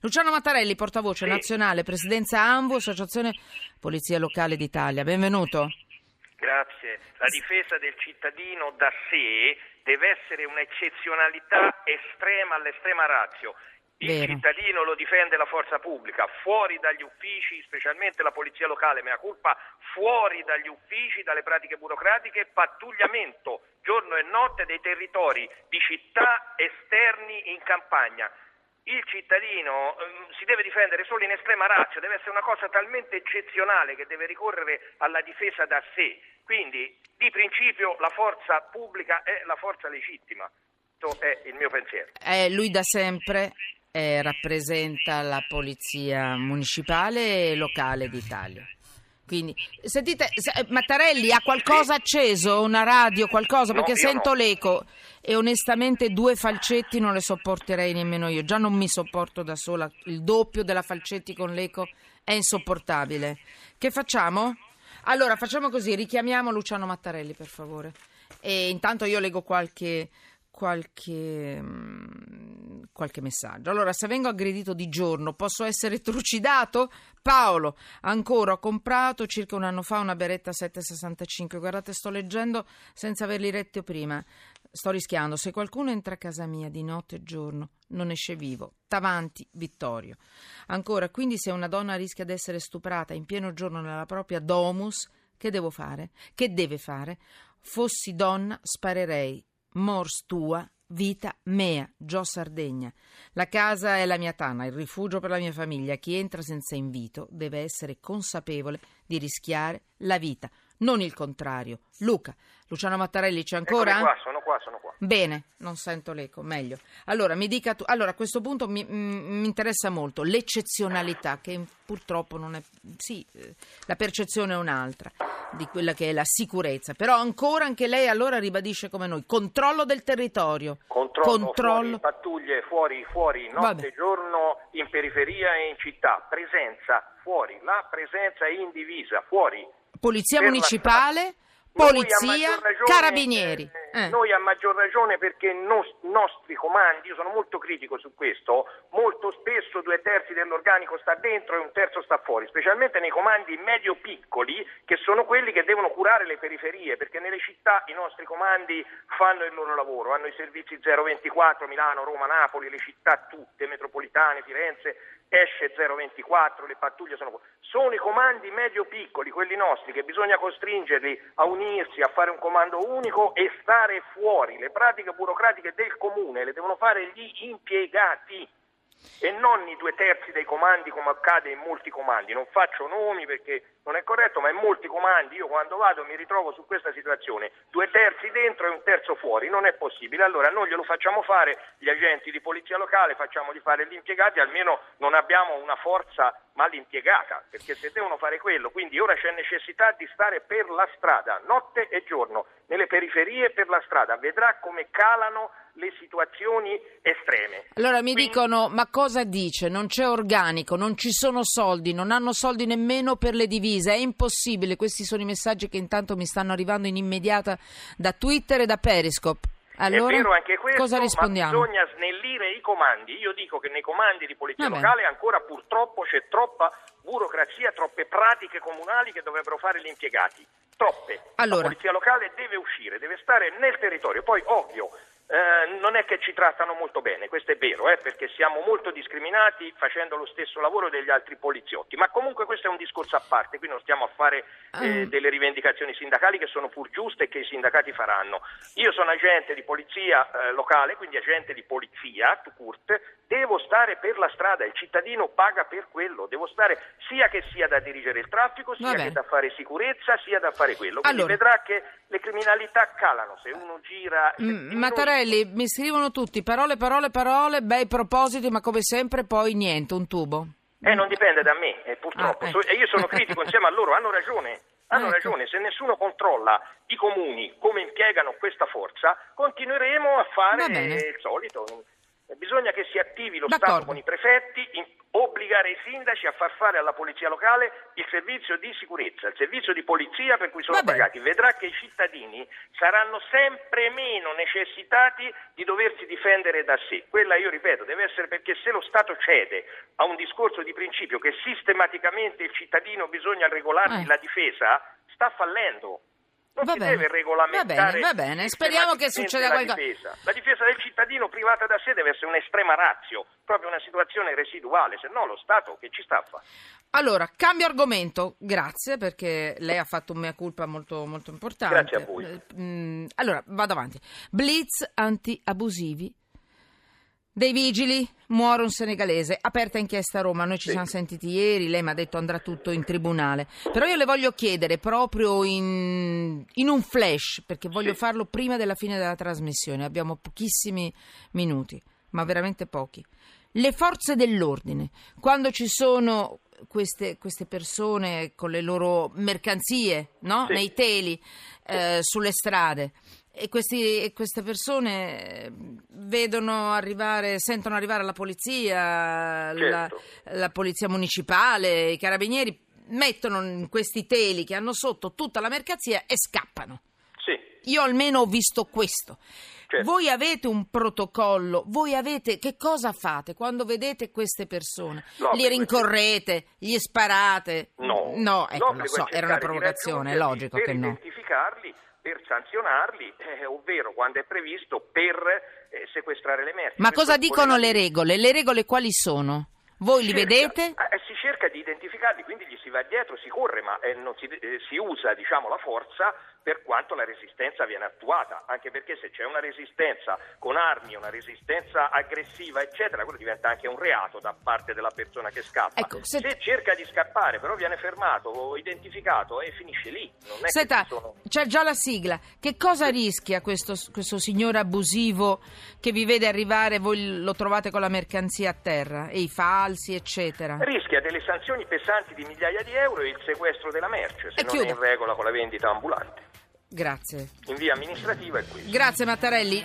Luciano Mattarelli, portavoce Sì. nazionale, presidenza AMVO, Associazione Polizia Locale d'Italia. Benvenuto. Grazie. La difesa del cittadino da sé deve essere un'eccezionalità estrema all'estrema razio. Il Vero. cittadino lo difende la forza pubblica, fuori dagli uffici, specialmente la polizia locale, mea culpa, fuori dagli uffici, dalle pratiche burocratiche, pattugliamento giorno e notte dei territori di città esterni in campagna. Il cittadino ehm, si deve difendere solo in estrema razza, deve essere una cosa talmente eccezionale che deve ricorrere alla difesa da sé. Quindi, di principio, la forza pubblica è la forza legittima. Questo è il mio pensiero. Eh, lui da sempre eh, rappresenta la Polizia Municipale e Locale d'Italia. Quindi, sentite, se- Mattarelli ha qualcosa acceso, una radio, qualcosa, No, perché sento no. l'eco e onestamente due falcetti non le sopporterei nemmeno io. Già non mi sopporto da sola, il doppio della falcetti con l'eco è insopportabile. Che facciamo? Allora, facciamo così, richiamiamo Luciano Mattarelli, per favore. E intanto io leggo qualche, qualche, mm, qualche messaggio. Allora, se vengo aggredito di giorno, posso essere trucidato? Paolo, ancora ho comprato circa un anno fa una beretta 765. Guardate, sto leggendo senza averli letti prima. Sto rischiando. Se qualcuno entra a casa mia di notte e giorno, non esce vivo. Tavanti, Vittorio. Ancora, quindi se una donna rischia di essere stuprata in pieno giorno nella propria domus, che devo fare? Che deve fare? Fossi donna, sparerei. Mors tua, vita mea, Gio Sardegna. La casa è la mia tana, il rifugio per la mia famiglia. Chi entra senza invito deve essere consapevole di rischiare la vita, non il contrario. Luca, Luciano Mattarelli c'è ancora? Eccomi qua, sono qua, sono qua. Bene, non sento l'eco, meglio. Allora, mi dica tu. Allora, a questo punto mi, mm, mi interessa molto l'eccezionalità, che purtroppo non è. Sì, eh, la percezione è un'altra di quella che è la sicurezza. Però ancora anche lei allora ribadisce come noi: controllo del territorio. Controllo, Controllo. fuori, pattuglie fuori, fuori, notte Vabbè. giorno, in periferia e in città. Presenza fuori, la presenza è indivisa, fuori. Polizia municipale, polizia, ragione, carabinieri. eh, Eh. Noi a maggior ragione perché i nostri comandi, io sono molto critico su questo, molto spesso due terzi dell'organico sta dentro e un terzo sta fuori, specialmente nei comandi medio-piccoli che sono quelli che devono curare le periferie, perché nelle città i nostri comandi fanno il loro lavoro, hanno i servizi 024, Milano, Roma, Napoli, le città tutte, metropolitane, Firenze, esce 024, le pattuglie sono. Sono i comandi medio-piccoli, quelli nostri, che bisogna costringerli a unirsi, a fare un comando unico e stare fuori. Le pratiche burocratiche del comune le devono fare gli impiegati e non i due terzi dei comandi come accade in molti comandi. Non faccio nomi perché non è corretto, ma in molti comandi io quando vado mi ritrovo su questa situazione, due terzi dentro e un terzo fuori, non è possibile. Allora noi glielo facciamo fare gli agenti di polizia locale, facciamo di fare gli impiegati, almeno non abbiamo una forza mal impiegata, perché se devono fare quello, quindi ora c'è necessità di stare per la strada, notte e giorno, nelle periferie e per la strada, vedrà come calano le situazioni estreme. Allora mi Quindi- dicono, ma cosa dice? Non c'è organico, non ci sono soldi, non hanno soldi nemmeno per le divise, è impossibile. Questi sono i messaggi che intanto mi stanno arrivando in immediata da Twitter e da Periscope. Allora, è vero anche questo, cosa rispondiamo? ma bisogna snellire i comandi. Io dico che nei comandi di polizia bene. locale ancora purtroppo c'è troppa burocrazia, troppe pratiche comunali che dovrebbero fare gli impiegati. Troppe. Allora. La polizia locale deve uscire, deve stare nel territorio. Poi, ovvio, eh, non è che ci trattano molto bene, questo è vero, eh, perché siamo molto discriminati facendo lo stesso lavoro degli altri poliziotti, ma comunque questo è un discorso a parte, qui non stiamo a fare eh, Ah. delle rivendicazioni sindacali che sono pur giuste e che i sindacati faranno. Io sono agente di polizia eh, locale, quindi agente di polizia, to court, devo stare per la strada, il cittadino paga per quello, devo stare sia che sia da dirigere il traffico, sia Va bene. che da fare sicurezza, sia da fare quello. Quindi Allora. vedrà che le criminalità calano se uno gira... se Mm, Mattarelli, mi scrivono tutti parole, parole, parole, bei propositi, ma come sempre poi niente, un tubo. Eh, non dipende da me, eh, purtroppo. Ah, So- ecco. E io sono critico insieme a loro, hanno ragione. Hanno Ecco. ragione, se nessuno controlla i comuni come impiegano questa forza, continueremo a fare il solito. Bisogna che si attivi lo D'accordo. Stato con i prefetti, in- obbligare i sindaci a far fare alla polizia locale il servizio di sicurezza, il servizio di polizia per cui sono Va bene. pagati. Vedrà che i cittadini saranno sempre meno necessitati di doversi difendere da sé. Quella, io ripeto, deve essere perché se lo Stato cede a un discorso di principio che sistematicamente il cittadino bisogna regolarsi Eh. la difesa, sta fallendo. Non Va si bene. deve regolamentare Va bene, va bene. Speriamo che succeda qualcosa. difesa. La difesa del cittadino privata da sé deve essere un'estrema razio, proprio una situazione residuale, se no lo Stato che ci sta a fare? Allora, cambio argomento, grazie perché lei ha fatto un mea culpa molto, molto importante. Grazie a voi. Eh, mm, allora, vado avanti. Blitz anti-abusivi dei vigili, muore un senegalese, aperta inchiesta a Roma, noi ci siamo sentiti ieri, lei mi ha detto andrà tutto in tribunale, però io le voglio chiedere proprio in, in un flash, perché voglio Sì. farlo prima della fine della trasmissione, abbiamo pochissimi minuti, ma veramente pochi. Le forze dell'ordine, quando ci sono queste, queste persone con le loro mercanzie no? Sì. nei teli, eh, sulle strade, e, questi- e queste persone eh, vedono arrivare, sentono arrivare la polizia, la, Certo. la polizia municipale, i carabinieri, mettono in questi teli che hanno sotto tutta la mercanzia e scappano. Sì, Io almeno ho visto questo. Certo. Voi avete un protocollo, voi avete che cosa fate quando vedete queste persone? L'obbligo Li rincorrete, gli sparate? no. No, ecco, lo L'obbligo so, era una provocazione, è logico per che no. identificarli, per sanzionarli, eh, ovvero quando è previsto per eh, sequestrare le merci. Ma cosa dicono le regole? Le regole quali sono? Voi li Cerca- vedete? eh, si cerca di identificarli, quindi gli si va dietro, si corre, ma eh, non si, eh, si usa diciamo, la forza per quanto la resistenza viene attuata, anche perché se c'è una resistenza con armi, una resistenza aggressiva, eccetera, quello diventa anche un reato da parte della persona che scappa. Ecco, se- se... cerca di scappare, però viene fermato o identificato e finisce lì. Non è Senta, sono... c'è già la sigla. Che cosa rischia questo, questo signore abusivo che vi vede arrivare, voi lo trovate con la mercanzia a terra e i falsi, eccetera? Rischia delle sanzioni pesanti di migliaia di euro e il sequestro della merce se E non chiudo. è in regola con la vendita ambulante. Grazie. In via amministrativa è questo. Grazie Mattarelli.